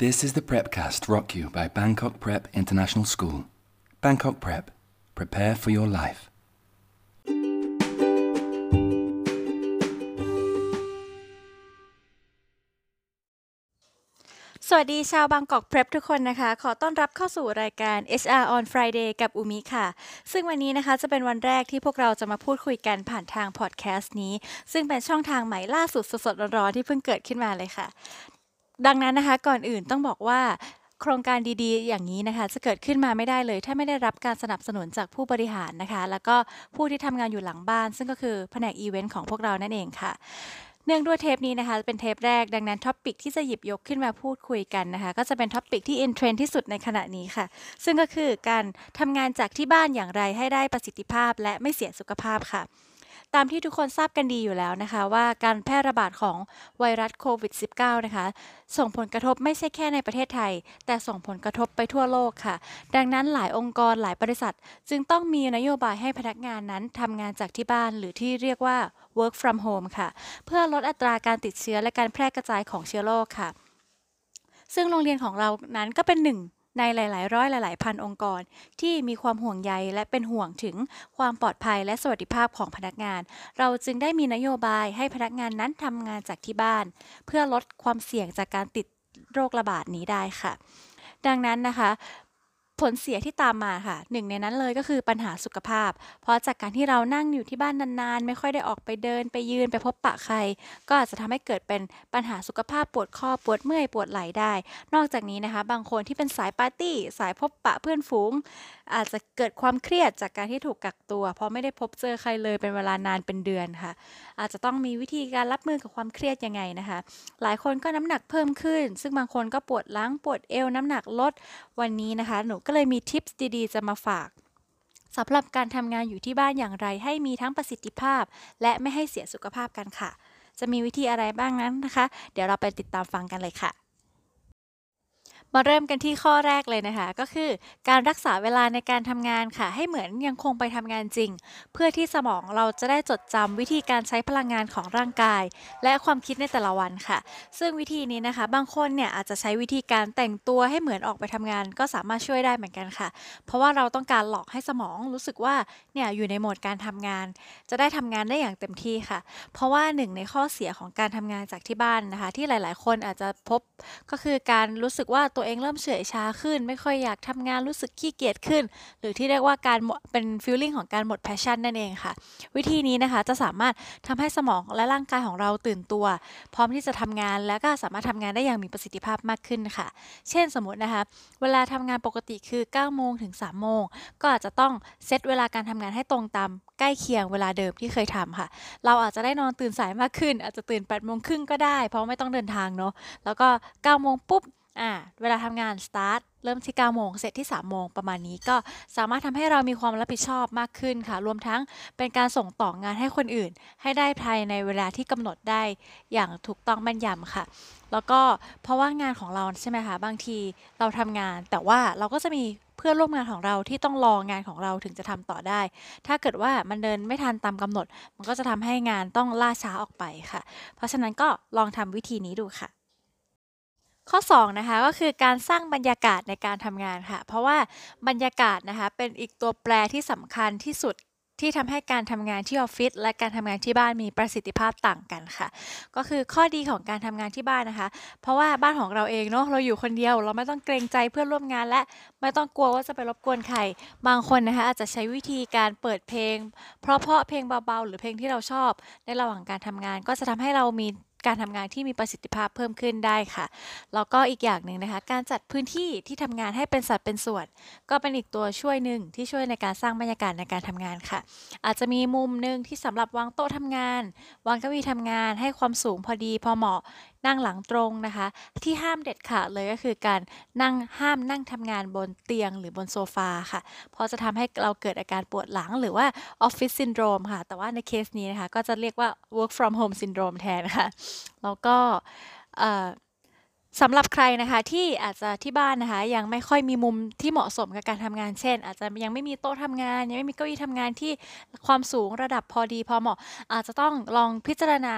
This is the Prepcast brought you by Bangkok Prep International School. Bangkok Prep. Prepare for your life. สวัสดีชาวบางกอก Prep ทุกคนนะคะ ขอต้อนรับเข้าสู่รายการ HR on Friday กับอุมิค่ะ ซึ่งวันนี้นะคะจะเป็นวันแรกที่พวกเราจะมาพูดคุยกันผ่านทางพอดแคสต์นี้ ซึ่งเป็นช่องทางใหม่ล่าสุดสดๆร้อนๆที่เพิ่งเกิดขึ้นมาเลยค่ะ ดังนั้นนะคะก่อนอื่นต้องบอกว่าโครงการดีๆ อย่างนี้นะคะ จะเกิดขึ้นมาไม่ได้เลย ถ้าไม่ได้รับการสนับสนุนจากผู้บริหารนะคะ แล้วก็ผู้ที่ทำงานอยู่หลังบ้าน ซึ่งก็คือแผนกอีเวนต์ของพวกเรานั่นเองค่ะเนื่องด้วยเทปนี้นะคะเป็นเทปแรกดังนั้น topic ที่จะหยิบยกขึ้นมาพูดคุยกันนะคะ ก็จะเป็น topic ที่ in trend ที่สุดในขณะนี้ค่ะ ซึ่งก็คือการทำงานจากที่บ้านอย่างไรให้ได้ประสิทธิภาพและไม่เสียสุขภาพค่ะ ตามที่ทุกคนทราบกันดีอยู่แล้วนะคะ ว่าการแพร่ระบาดของไวรัสโควิด -19 นะคะ ส่งผลกระทบไม่ใช่แค่ในประเทศไทย แต่ส่งผลกระทบไปทั่วโลกค่ะ ดังนั้นหลายองค์กรหลายบริษัท จึงต้องมีนโยบายให้พนักงานนั้นทำงานจากที่บ้านหรือที่เรียกว่า work from home ค่ะ เพื่อลดอัตราการติดเชื้อและการแพร่กระจายของเชื้อโรคค่ะ ซึ่งโรงเรียนของเรานั้นก็เป็นหนึ่ง ในหลายๆ ร้อยหลาย ๆ พันองค์กร ที่มีความห่วงใยและเป็นห่วงถึงความปลอดภัยและสวัสดิภาพของพนักงาน เราจึงได้มีนโยบายให้พนักงานนั้นทำงานจากที่บ้าน เพื่อลดความเสี่ยงจากการติดโรคระบาดนี้ได้ค่ะ ดังนั้นนะคะ ผลเสียที่ตามมาค่ะหนึ่งในนั้นเลยก็คือปัญหาสุขภาพ เพราะจากการที่เรานั่งอยู่ที่บ้านนานๆ ไม่ค่อยได้ออกไปเดินไปยืนไปพบปะใคร ก็อาจจะทำให้เกิดเป็นปัญหาสุขภาพปวดข้อปวดเมื่อยปวดไหล่ได้ นอกจากนี้นะคะ บางคนที่เป็นสายปาร์ตี้ สายพบปะเพื่อนฝูง อาจจะเกิดความเครียดจากการที่ถูกกักตัว เพราะไม่ได้พบเจอใครเลยเป็นเวลานานเป็นเดือนค่ะ อาจจะต้องมีวิธีการรับมือกับความเครียดยังไงนะคะ หลายคนก็น้ำหนักเพิ่มขึ้น ซึ่งบางคนก็ปวดหลังปวดเอวน้ำหนักลดวันนี้นะคะหนูก็เลยมีทิปส์ดีๆ จะมาฝากสำหรับการทำงานอยู่ที่บ้านอย่างไร ให้มีทั้งประสิทธิภาพ และไม่ให้เสียสุขภาพกันค่ะ จะมีวิธีอะไรบ้างนั้นนะคะ เดี๋ยวเราไปติดตามฟังกันเลยค่ะ มาเริ่มกันที่ข้อแรกเลยนะคะ ก็คือการรักษาเวลาในการทำงานค่ะ ให้เหมือนยังคงไปทำงานจริง เพื่อที่สมองเราจะได้จดจำวิธีการใช้พลังงานของร่างกาย และความคิดในแต่ละวันค่ะ ซึ่งวิธีนี้นะคะ บางคนเนี่ยอาจจะใช้วิธีการแต่งตัวให้เหมือนออกไปทำงาน ก็สามารถช่วยได้เหมือนกันค่ะ เพราะว่าเราต้องการหลอกให้สมองรู้สึกว่าเนี่ยอยู่ในโหมดการทำงาน จะได้ทำงานได้อย่างเต็มที่ค่ะ เพราะว่าหนึ่งในข้อเสียของการทำงานจากที่บ้านนะคะ ที่หลาย ๆ คนอาจจะพบก็คือการรู้สึกว่าตัวเองเริ่มเฉื่อยชาขึ้น ไม่ค่อยอยากทำงานรู้สึกขี้เกียจขึ้น หรือที่เรียกว่าการเป็นฟีลลิ่งของการหมดแพชชั่นนั่นเองค่ะ วิธีนี้นะคะจะสามารถทำให้สมองและร่างกายของเราตื่นตัว พร้อมที่จะทำงานและก็สามารถทำงานได้อย่างมีประสิทธิภาพมากขึ้นค่ะ เช่นสมมตินะคะ เวลาทำงานปกติคือ9โมงถึง3โมงก็อาจจะต้องเซตเวลาการทำงานให้ตรงตามใกล้เคียงเวลาเดิมที่เคยทำค่ะ เราอาจจะได้นอนตื่นสายมากขึ้น อาจจะตื่น8โมงครึ่งก็ได้ เพราะไม่ต้องเดินทางเนาะแล้วก็9โมงปุ๊บ อ่าเวลาทำงานสตาร์ทเริ่มที่9โมงเสร็จที่ 3 โมงประมาณนี้ก็สามารถทำให้เรามีความรับผิดชอบมากขึ้นค่ะ รวมทั้งเป็นการส่งต่องานให้คนอื่น ให้ได้ภายในเวลาที่กำหนดได้อย่างถูกต้องแม่นยำค่ะ แล้วก็เพราะว่างานของเราใช่ไหมคะบางทีเราทำงาน แต่ว่าเราก็จะมีเพื่อนร่วมงานของเราที่ต้องรองานของเราถึงจะทำต่อได้ ถ้าเกิดว่ามันเดินไม่ทันตามกำหนด มันก็จะทำให้งานต้องล่าช้าออกไปค่ะ เพราะฉะนั้นก็ลองทำวิธีนี้ดูค่ะ ข้อ2นะคะก็คือการสร้างบรรยากาศในการทำงานค่ะ เพราะว่าบรรยากาศนะคะเป็นอีกตัวแปรที่สำคัญที่สุดที่ทำให้การทำงานที่ออฟฟิศและการทำงานที่บ้านมีประสิทธิภาพต่างกันค่ะ ก็คือข้อดีของการทำงานที่บ้านนะคะ เพราะว่าบ้านของเราเองเนาะเราอยู่คนเดียว เราไม่ต้องเกรงใจเพื่อนร่วมงาน และไม่ต้องกลัวว่าจะไปรบกวนใครบางคนนะคะอาจจะใช้วิธีการเปิดเพลง เพราะเพราะเพลงเบาๆ หรือเพลงที่เราชอบ ในระหว่างการทำงานก็จะทำให้เรามี การทำงานที่มีประสิทธิภาพเพิ่มขึ้นได้ค่ะ แล้วก็อีกอย่างหนึ่งนะคะ การจัดพื้นที่ที่ทำงานให้เป็นสัดเป็นส่วน ก็เป็นอีกตัวช่วยหนึ่งที่ช่วยในการสร้างบรรยากาศในการทำงานค่ะ อาจจะมีมุมหนึ่งที่สำหรับวางโต๊ะทำงาน วางเก้าอี้ทำงาน ให้ความสูงพอดีพอเหมาะ นั่งหลังตรงนะคะ ที่ห้ามเด็ดขาดเลยก็คือการนั่งห้ามนั่งทำงานบนเตียงหรือบนโซฟาค่ะ เพราะจะทำให้เราเกิดอาการปวดหลังหรือว่าออฟฟิศซินโดรมค่ะ แต่ว่าในเคสนี้นะคะ ก็จะเรียกว่า work from home syndrome แทนค่ะ แล้วก็สำหรับใครนะคะที่อาจจะที่บ้านนะคะ ยังไม่ค่อยมีมุมที่เหมาะสมกับการทำงานเช่น อาจจะยังไม่มีโต๊ะทำงาน ยังไม่มีเก้าอี้ทำงานที่ความสูงระดับพอดีพอเหมาะ อาจจะต้องลองพิจารณา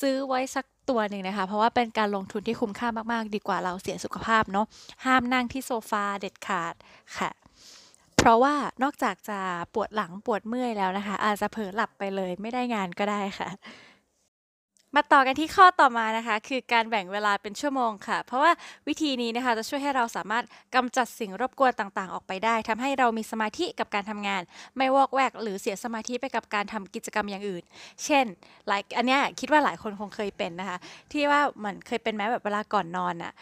ซื้อไว้สัก ตัวหนึ่งนะคะ เพราะว่าเป็นการลงทุนที่คุ้มค่ามากๆ ดีกว่าเราเสียสุขภาพเนาะห้ามนั่งที่โซฟาเด็ดขาดค่ะ เพราะว่านอกจากจะปวดหลังปวดเมื่อยแล้วนะคะ อาจจะเผลอหลับไปเลยไม่ได้งานก็ได้ค่ะ มาต่อกันที่ข้อต่อมานะคะ คือการแบ่งเวลาเป็นชั่วโมงค่ะ เพราะว่าวิธีนี้นะคะจะช่วยให้เราสามารถกำจัดสิ่งรบกวนต่างๆ ออกไปได้ทำให้เรามีสมาธิกับการทำงาน ไม่วอกแวก หรือเสียสมาธิไปกับการทำกิจกรรมอย่างอื่น เช่นหลายอันนี้คิดว่าหลายคนคงเคยเป็นนะคะ ที่ว่าเหมือนเคยเป็นแม้แบบเวลาก่อนนอนอะ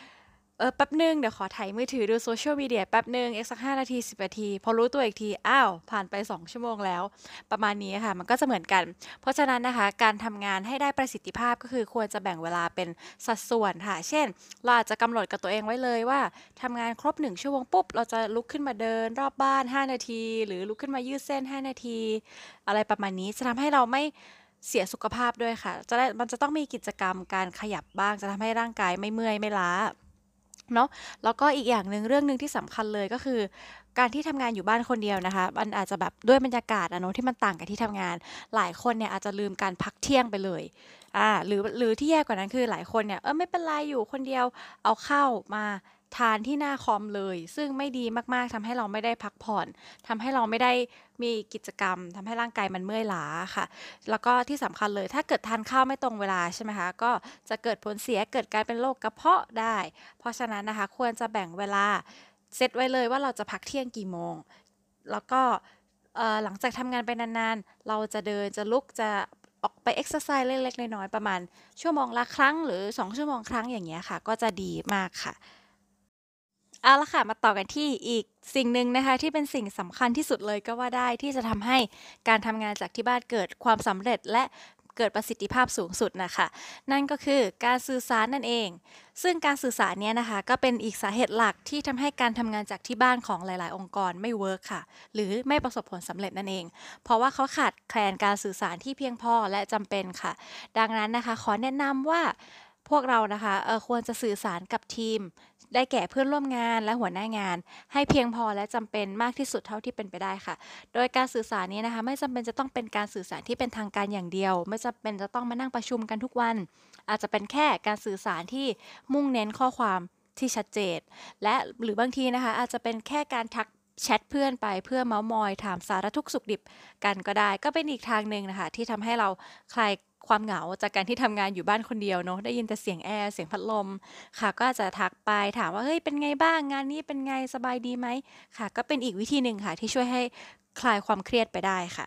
เออแป๊บนึง เดี๋ยวขอถ่ายมือถือดูโซเชียลมีเดียแป๊บนึง อีกสักห้านาทีสิบนาที พอรู้ตัวอีกที อ้าว ผ่านไป 2 ชั่วโมงแล้ว ประมาณนี้ค่ะ มันก็จะเหมือนกัน เพราะฉะนั้นนะคะ การทำงานให้ได้ประสิทธิภาพก็คือควรจะแบ่งเวลาเป็นสัดส่วนค่ะ เช่น เราอาจจะกำหนดกับตัวเองไว้เลยว่าทำงานครบ 1 ชั่วโมงปุ๊บ เราจะลุกขึ้นมาเดิน รอบบ้าน 5 นาที หรือลุกขึ้นมายืดเส้น 5 นาที อะไรประมาณนี้จะทำให้เราไม่เสียสุขภาพด้วยค่ะ จะได้มันจะต้องมีกิจกรรมการขยับบ้าง จะทำให้ร่างกายไม่เมื่อยไม่ล้า เนาะแล้วก็อีกอย่างหนึ่งเรื่องหนึ่งที่สำคัญเลยก็คือ การที่ทำงานอยู่บ้านคนเดียวนะคะ มันอาจจะแบบด้วยบรรยากาศอะเนาะที่มันต่างกับที่ทำงาน หลายคนเนี่ยอาจจะลืมการพักเที่ยงไปเลยอ่าหรือหรือที่แย่กว่านั้นคือหลายคนเนี่ยเออไม่เป็นไรอยู่คนเดียวเอาเข้ามา ทานที่หน้าคอมเลย ซึ่งไม่ดีมากๆทำให้เราไม่ได้พักผ่อนทำให้เราไม่ได้มีกิจกรรมทำให้ร่างกายมันเมื่อยล้าค่ะ แล้วก็ที่สำคัญเลยถ้าเกิดทานข้าวไม่ตรงเวลาใช่ไหมคะก็จะเกิดผลเสียเกิดการเป็นโรคกระเพาะได้ เพราะฉะนั้นนะคะควรจะแบ่งเวลาเซตไว้เลยว่าเราจะพักเที่ยงกี่โมง แล้วก็หลังจากทำงานไปนานๆ เราจะเดินจะลุกจะออกไปเอ็กซ์ไซส์เล็กๆ น้อยๆ ประมาณชั่วโมงละครั้งหรือ 2 ชั่วโมงครั้งอย่างเงี้ยค่ะ ก็จะดีมากค่ะ เอาละค่ะ มาต่อกันที่อีกสิ่งหนึ่งนะคะที่เป็นสิ่งสำคัญที่สุดเลยก็ว่าได้ที่จะทำให้การทำงานจากที่บ้านเกิดความสำเร็จและเกิดประสิทธิภาพสูงสุดนะคะ นั่นก็คือการสื่อสารนั่นเอง ซึ่งการสื่อสารเนี้ยนะคะก็เป็นอีกสาเหตุหลักที่ทำให้การทำงานจากที่บ้านของหลาย ๆ องค์กรไม่เวิร์กค่ะ หรือไม่ประสบผลสำเร็จนั่นเอง เพราะว่าเขาขาดแคลนการสื่อสารที่เพียงพอและจำเป็นค่ะ ดังนั้นนะคะ ขอแนะนำว่าพวกเรานะคะควรจะสื่อสารกับทีม ได้แก่เพื่อนร่วมงานและหัวหน้างาน ให้เพียงพอและจำเป็นมากที่สุดเท่าที่เป็นไปได้ค่ะ โดยการสื่อสารนี้นะคะ ไม่จำเป็นจะต้องเป็นการสื่อสารที่เป็นทางการอย่างเดียว ไม่จำเป็นจะต้องมานั่งประชุมกันทุกวัน อาจจะเป็นแค่การสื่อสารที่มุ่งเน้นข้อความที่ชัดเจน และหรือบางทีนะคะ อาจจะเป็นแค่การทักแชทเพื่อนไปเพื่อเมาส์มอยถามสารทุกสุขดิบกันก็ได้ ก็เป็นอีกทางหนึ่งนะคะที่ทำให้เราคลาย ความเหงาจากการที่ทำงานอยู่บ้านคนเดียวเนาะได้ยินแต่เสียงแอร์เสียงพัดลมค่ะ ก็อาจจะทักไปถามว่าเฮ้ยเป็นไงบ้างงานนี้เป็นไงสบายดีไหมค่ะ ก็เป็นอีกวิธีหนึ่งค่ะ ที่ช่วยให้คลายความเครียดไปได้ค่ะ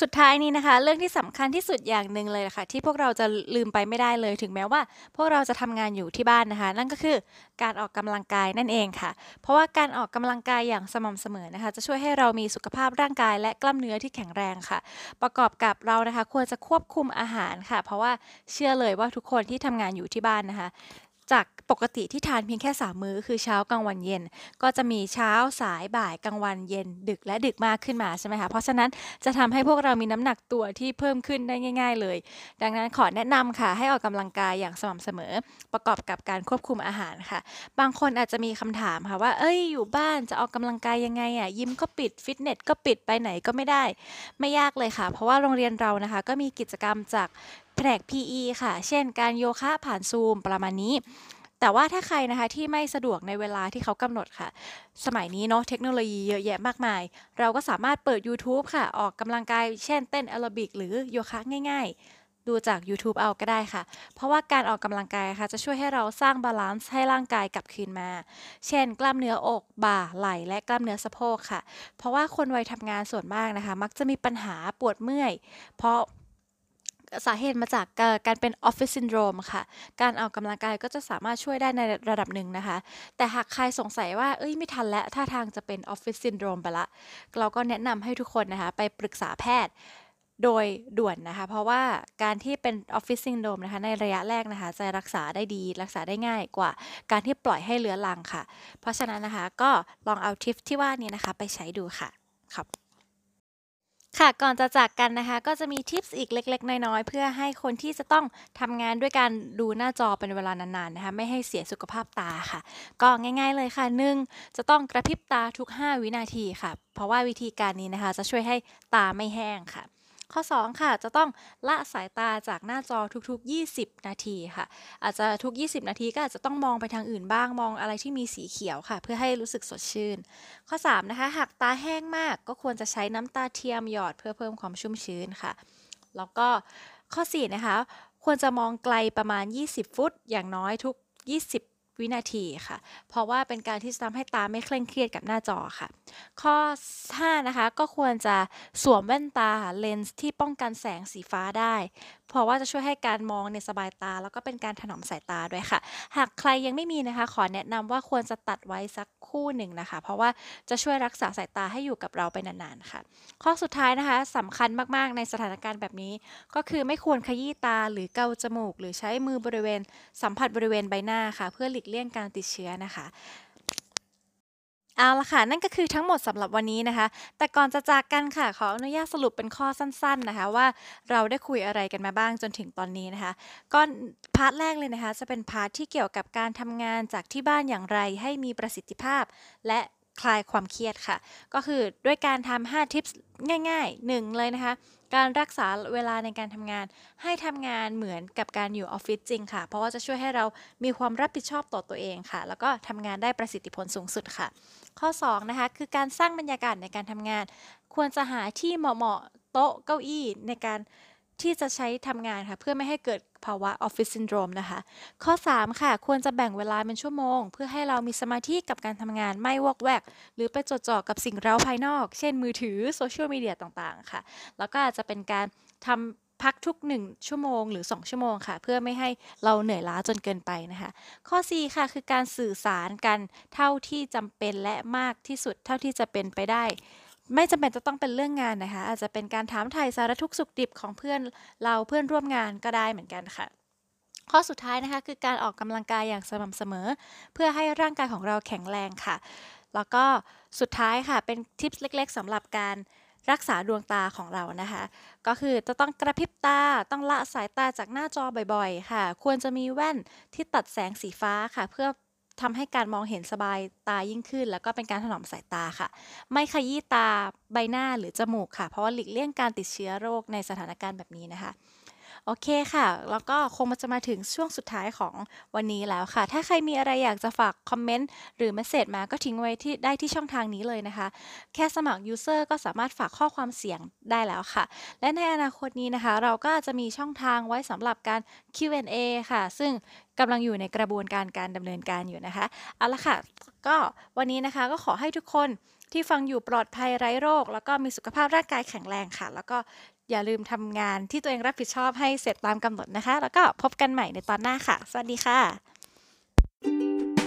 สุดท้ายนี้นะคะ เรื่องที่สำคัญที่สุดอย่างหนึ่งเลยค่ะ ที่พวกเราจะลืมไปไม่ได้เลย ถึงแม้ว่า พวกเราจะทำงานอยู่ที่บ้านนะคะ นั่นก็คือการออกกำลังกายนั่นเองค่ะ เพราะว่าการออกกำลังกายอย่างสม่ำเสมอนะคะ จะช่วยให้เรามีสุขภาพร่างกายและกล้ามเนื้อที่แข็งแรงค่ะ ประกอบกับเรานะคะ ควรจะควบคุมอาหารค่ะ เพราะว่าเชื่อเลยว่าทุกคนที่ทำงานอยู่ที่บ้านนะคะ จากปกติที่ทานเพียงแค่ 3 มื้อคือเช้ากลางวันเย็น ก็จะมีเช้าสายบ่ายกลางวันเย็นดึกและดึกมากขึ้นมาใช่ไหมคะ เพราะฉะนั้นจะทำให้พวกเรามีน้ำหนักตัวที่เพิ่มขึ้นได้ง่าย ๆ เลย ดังนั้นขอแนะนำค่ะ ให้ออกกำลังกายอย่างสม่ำเสมอ ประกอบกับการควบคุมอาหารค่ะ บางคนอาจจะมีคำถามค่ะว่า เอ้ยอยู่บ้านจะออกกำลังกายยังไงอะยิมก็ปิดฟิตเนสก็ปิดไปไหนก็ไม่ได้ ไม่ยากเลยค่ะ เพราะว่าโรงเรียนเรานะคะ ก็มีกิจกรรมจาก แผนก PE ค่ะ เช่น การโยคะผ่านซูมประมาณนี้ แต่ว่าถ้าใครนะคะที่ไม่สะดวกในเวลาที่เขากำหนดค่ะ สมัยนี้เนาะเทคโนโลยีเยอะแยะมากมาย เราก็สามารถเปิด YouTube ค่ะ ออกกำลังกาย เช่นเต้นแอโรบิกหรือโยคะง่ายๆดูจาก YouTube เอาก็ได้ค่ะ เพราะว่าการออกกำลังกายค่ะจะช่วยให้เราสร้าง balance ให้ร่างกายกลับคืนมา เช่น กล้ามเนื้ออก บ่า ไหล่ และกล้ามเนื้อสะโพกค่ะ เพราะว่าคนวัยทำงานส่วนมากนะคะ มักจะมีปัญหาปวดเมื่อย เพราะ สาเหตุมาจากการเป็นออฟฟิศซินโดรมค่ะ การออกกำลังกายก็จะสามารถช่วยได้ในระดับหนึ่งนะคะ แต่หากใครสงสัยว่า เอ้ยไม่ทันแล้วท่าทางจะเป็นออฟฟิศซินโดรมไปละ เราก็แนะนำให้ทุกคนนะคะ ไปปรึกษาแพทย์โดยด่วนนะคะ เพราะว่าการที่เป็นออฟฟิศซินโดรมนะคะ ในระยะแรกนะคะ จะรักษาได้ดี รักษาได้ง่ายกว่า การที่ปล่อยให้เลื้อรังค่ะ เพราะฉะนั้นนะคะก็ลองเอาทิปที่ว่านี้นะคะ ไปใช้ดูค่ะ ครับ ค่ะก่อนจะจากกันนะคะ ก็จะมีทิปส์อีกเล็ก ๆ น้อยๆ เพื่อให้คนที่จะต้องทำงานด้วยการดูหน้าจอเป็นเวลานานๆนะคะไม่ให้เสียสุขภาพตาค่ะ ก็ง่าย ๆเลยค่ะหนึ่งจะต้องกระพริบตาทุก 5 วินาทีค่ะ เพราะว่าวิธีการนี้นะคะ จะช่วยให้ตาไม่แห้งค่ะ ข้อ 2 ค่ะ จะต้องละสายตาจากหน้าจอทุกๆ 20 นาทีค่ะ อาจจะทุก 20 นาทีก็อาจจะต้องมองไปทางอื่นบ้างมองอะไรที่มีสีเขียวค่ะ เพื่อให้รู้สึกสดชื่น ข้อ 3 นะคะ หากตาแห้งมาก ก็ควรจะใช้น้ำตาเทียมหยอดเพื่อเพิ่มความชุ่มชื้นค่ะ แล้วก็ข้อ 4 นะคะ ควรจะมองไกลประมาณ 20 ฟุต อย่างน้อยทุก 20 วินาทีค่ะ เพราะว่าเป็นการที่จะทำให้ตาไม่เคร่งเครียดกับหน้าจอค่ะ ข้อ 5 นะคะ ก็ควรจะสวมแว่นตาเลนส์ที่ป้องกันแสงสีฟ้าได้ เพราะว่าจะช่วยให้การมองเนี่ยสบายตา แล้วก็เป็นการถนอมสายตาด้วยค่ะ หากใครยังไม่มีนะคะ ขอแนะนำว่าควรจะตัดไว้สักคู่หนึ่งนะคะ เพราะว่าจะช่วยรักษาสายตาให้อยู่กับเราไปนานๆค่ะ ข้อสุดท้ายนะคะสำคัญมากๆในสถานการณ์แบบนี้ ก็คือไม่ควรขยี้ตาหรือเกาจมูก หรือใช้มือบริเวณสัมผัสบริเวณใบหน้าค่ะ เพื่อหลีกเลี่ยงการติดเชื้อนะคะ เอาละค่ะ นั่นก็คือทั้งหมดสำหรับวันนี้นะคะ แต่ก่อนจะจากกันค่ะ ขออนุญาตสรุปเป็นข้อสั้น ๆนะคะ ว่าเราได้คุยอะไรกันมาบ้างจนถึงตอนนี้นะคะก็ part แรกเลยนะคะ จะเป็น part ที่เกี่ยวกับการทำงานจากที่บ้านอย่างไรให้มีประสิทธิภาพ และ คลายความเครียดค่ะ ก็คือด้วยการทำ5ทิปง่ายๆ 1 เลยนะคะ การรักษาเวลาในการทำงาน ให้ทำงานเหมือนกับการอยู่ออฟฟิศจริงค่ะ เพราะว่าจะช่วยให้เรามีความรับผิดชอบต่อตัวเองค่ะ แล้วก็ทำงานได้ประสิทธิผลสูงสุดค่ะ ข้อ2นะคะคือการสร้างบรรยากาศในการทำงาน ควรจะหาที่เหมาะๆโต๊ะเก้าอี้ในการ ที่จะใช้ทำงานค่ะ เพื่อไม่ให้เกิดภาวะออฟฟิศซินโดรมนะคะ ข้อ 3 ค่ะ ควรจะแบ่งเวลาเป็นชั่วโมง เพื่อให้เรามีสมาธิกับการทำงานไม่วอกแวก หรือไปจดจ่อกับสิ่งเร้าภายนอก เช่นมือถือโซเชียลมีเดียต่างๆ ค่ะ แล้วก็อาจจะเป็นการทำพักทุก 1 ชั่วโมงหรือ 2 ชั่วโมงค่ะ เพื่อไม่ให้เราเหนื่อยล้าจนเกินไปนะคะ ข้อ 4 ค่ะ คือการสื่อสารกันเท่าที่จำเป็นและมากที่สุดเท่าที่จะเป็นไปได้ ไม่จำเป็นจะต้องเป็นเรื่องงานนะคะ อาจจะเป็นการถามไถ่สารทุกสุขดิบของเพื่อนเราเพื่อนร่วมงานก็ได้เหมือนกันค่ะ ข้อสุดท้ายนะคะคือการออกกำลังกายอย่างสม่ำเสมอ เพื่อให้ร่างกายของเราแข็งแรงค่ะ แล้วก็สุดท้ายค่ะเป็นทิปเล็ก ๆสำหรับการรักษาดวงตาของเรานะคะ ก็คือจะต้องกระพริบตาต้องละสายตาจากหน้าจอบ่อยๆ ค่ะ ควรจะมีแว่นที่ตัดแสงสีฟ้าค่ะ เพื่อ ทำให้การมองเห็นสบายตายิ่งขึ้น แล้วก็เป็นการถนอมสายตาค่ะ ไม่ขยี้ตาใบหน้าหรือจมูกค่ะ เพราะว่าหลีกเลี่ยงการติดเชื้อโรคในสถานการณ์แบบนี้นะคะ โอเคค่ะ แล้วก็คงมาจะมาถึงช่วงสุดท้ายของวันนี้แล้วค่ะ ถ้าใครมีอะไรอยากจะฝากคอมเมนต์หรือเมสเซจมาก็ทิ้งไว้ที่ได้ที่ช่องทางนี้เลยนะคะ แค่สมัคร User ก็สามารถฝากข้อความเสียงได้แล้วค่ะ และในอนาคตนี้นะคะ เราก็จะมีช่องทางไว้สำหรับการ Q&A ค่ะ ซึ่งกำลังอยู่ในกระบวนการการดำเนินการอยู่นะคะ เอาละค่ะ ก็วันนี้นะคะก็ขอให้ทุกคนที่ฟังอยู่ปลอดภัยไร้โรค แล้วก็มีสุขภาพร่างกายแข็งแรงค่ะ แล้วก็ อย่าลืมทำงานที่ตัวเองรับผิดชอบให้เสร็จตามกำหนดนะคะ แล้วก็พบกันใหม่ในตอนหน้าค่ะ สวัสดีค่ะ